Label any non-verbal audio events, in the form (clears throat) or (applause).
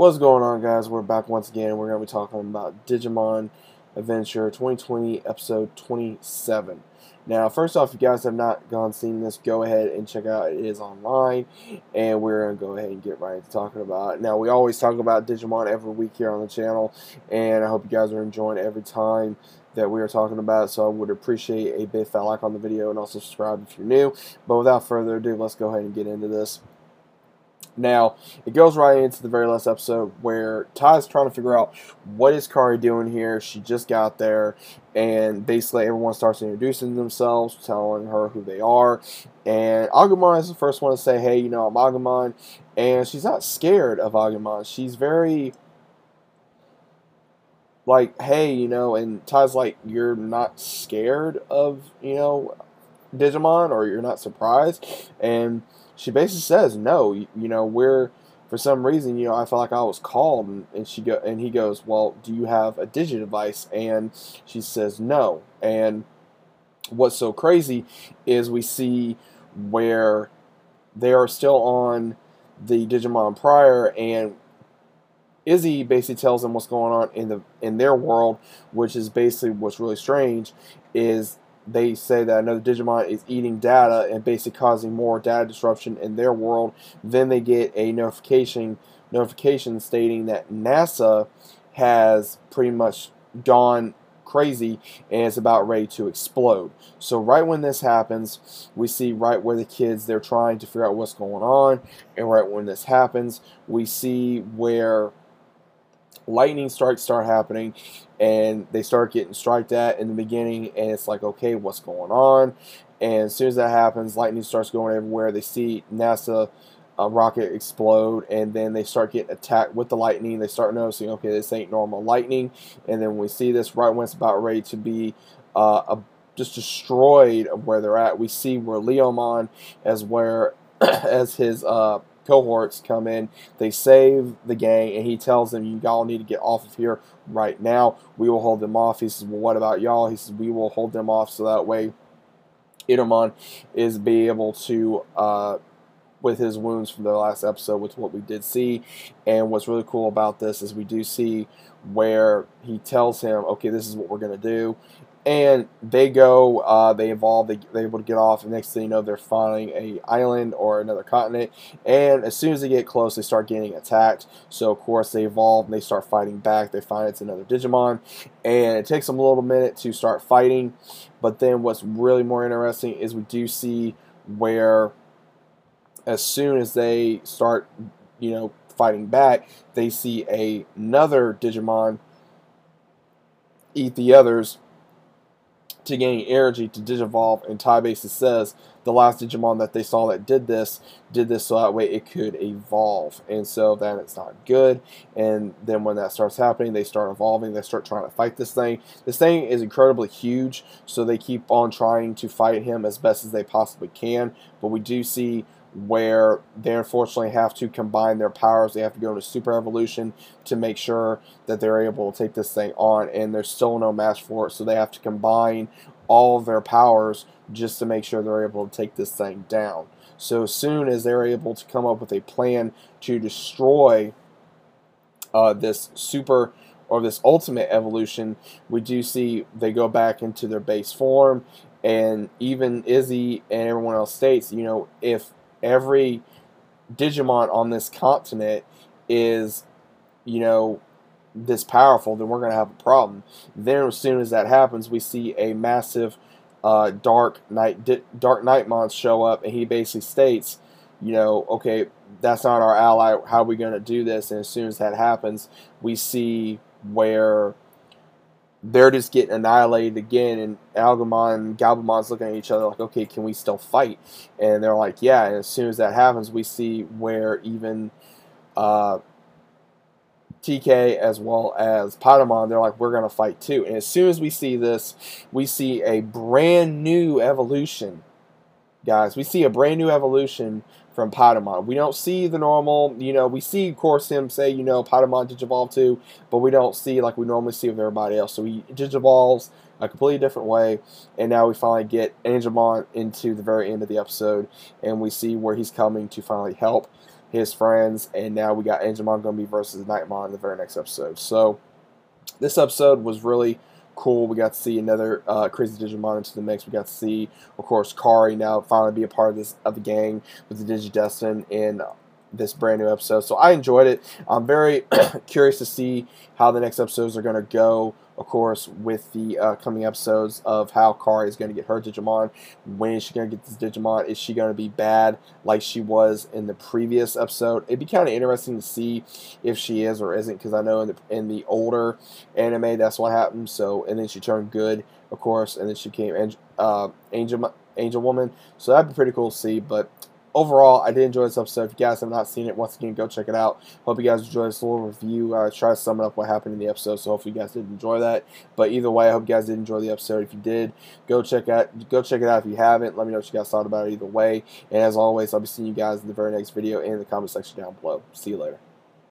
What's going on, guys? We're back once again. We're going to be talking about Digimon Adventure 2020, episode 27. Now, first off, if you guys have not gone seen this, go ahead and check out. It is online, and we're going to go ahead and get right into talking about it. Now, we always talk about Digimon every week here on the channel, and I hope you guys are enjoying every time that we are talking about. So I would appreciate a big fat like on the video and also subscribe if you're new. But without further ado, let's go ahead and get into this. Now, it goes right into the very last episode where Tai's trying to figure out what is Kari doing here. She just got there, and basically everyone starts introducing themselves, telling her who they are. And Agumon is the first one to say, hey, you know, I'm Agumon. And she's not scared of Agumon. She's very like, hey, you know, and Tai's like, you're not scared of, you know, Digimon or you're not surprised. And she basically says, no, you, you know, we're, for some reason, you know, I felt like I was called. And, and she go, and he goes, well, do you have a Digidevice? And she says, no. And what's so crazy is we see where they are still on the Digimon Prior and Izzy basically tells them what's going on in the in their world, which is basically what's really strange, is they say that another Digimon is eating data and basically causing more data disruption in their world. Then they get a notification notification stating that NASA has pretty much gone crazy and it's about ready to explode. So right when this happens, we see right where the kids they're trying to figure out what's going on, and right when this happens, we see where lightning strikes start happening and they start getting striked at in the beginning and it's like okay what's going on? And as soon as that happens lightning starts going everywhere. They see nasa uh, rocket explode and then they start getting attacked with the lightning. They start noticing okay this ain't normal lightning. And then we see this right when it's about ready to be uh, a, just destroyed of where they're at. We see where leomon as where (clears throat) as his uh, cohorts come in. They save the gang, and he tells them, "You all need to get off of here right now. We will hold them off." He says, "Well, what about y'all?" He says, "We will hold them off so that way." Inomon is be able to uh, with his wounds from the last episode, with what we did see. And what's really cool about this is we do see where he tells him, okay, this is what we're going to do and they go, uh, they evolve, they, they're able to get off, and next thing you know, they're finding a island or another continent, and as soon as they get close, they start getting attacked, so of course they evolve, and they start fighting back, they find it's another Digimon, and it takes them a little minute to start fighting, but then what's really more interesting is we do see where as soon as they start, you know, fighting back, they see a, another Digimon eat the others, to gain energy to Digivolve, and Tai basically says the last Digimon that they saw that did this did this so that way it could evolve, and so then it's not good. And then when that starts happening, they start evolving. They start trying to fight this thing. This thing is incredibly huge, so they keep on trying to fight him as best as they possibly can. But we do see where they unfortunately have to combine their powers. They have to go into super evolution to make sure that they're able to take this thing on, and there's still no match for it. So they have to combine all of their powers just to make sure they're able to take this thing down. So as soon as they're able to come up with a plan to destroy uh, this super or this ultimate evolution, we do see they go back into their base form. And even Izzy and everyone else states, you know, if every Digimon on this continent is, you know, this powerful, then we're going to have a problem. Then, as soon as that happens, we see a massive uh, Dark Night Di Dark Knightmon show up, and he basically states, you know, okay, that's not our ally. How are we going to do this? And as soon as that happens, we see where they're just getting annihilated again, and Agumon and Gabumon's looking at each other like, okay, can we still fight? And they're like, yeah. And as soon as that happens, we see where even uh, TK as well as Patamon, they're like, we're going to fight too. And as soon as we see this, we see a brand new evolution, guys. We see a brand new evolution from Patamon. We don't see the normal, you know, we see, of course, him say, you know, Patamon digivolve too, but we don't see like we normally see with everybody else. So he digivolves a completely different way, and now we finally get Angemon into the very end of the episode, and we see where he's coming to finally help his friends, and now we got Angemon going to be versus Knightmon in the very next episode. So this episode was really cool. We got to see another uh, crazy Digimon into the mix. We got to see, of course, Kari now finally be a part of this of the gang with the Digidestin in this brand new episode. So I enjoyed it. I'm very (coughs) curious to see how the next episodes are going to go. Of course, with the uh, coming episodes of how Kari is going to get her Digimon. When is she going to get this Digimon? Is she going to be bad like she was in the previous episode? It'd be kind of interesting to see if she is or isn't because I know in the in the older anime that's what happened. So and then she turned good, of course, and then she became uh, Angel Angel Woman. So that'd be pretty cool to see. But overall, I did enjoy this episode. If you guys have not seen it, once again, go check it out. Hope you guys enjoyed this little review. I uh, try to sum it up what happened in the episode, so hopefully you guys did enjoy that. But either way, I hope you guys did enjoy the episode. If you did, go check out go check it out. If you haven't, let me know what you guys thought about it either way. And as always, I'll be seeing you guys in the very next video and in the comment section down below. See you later.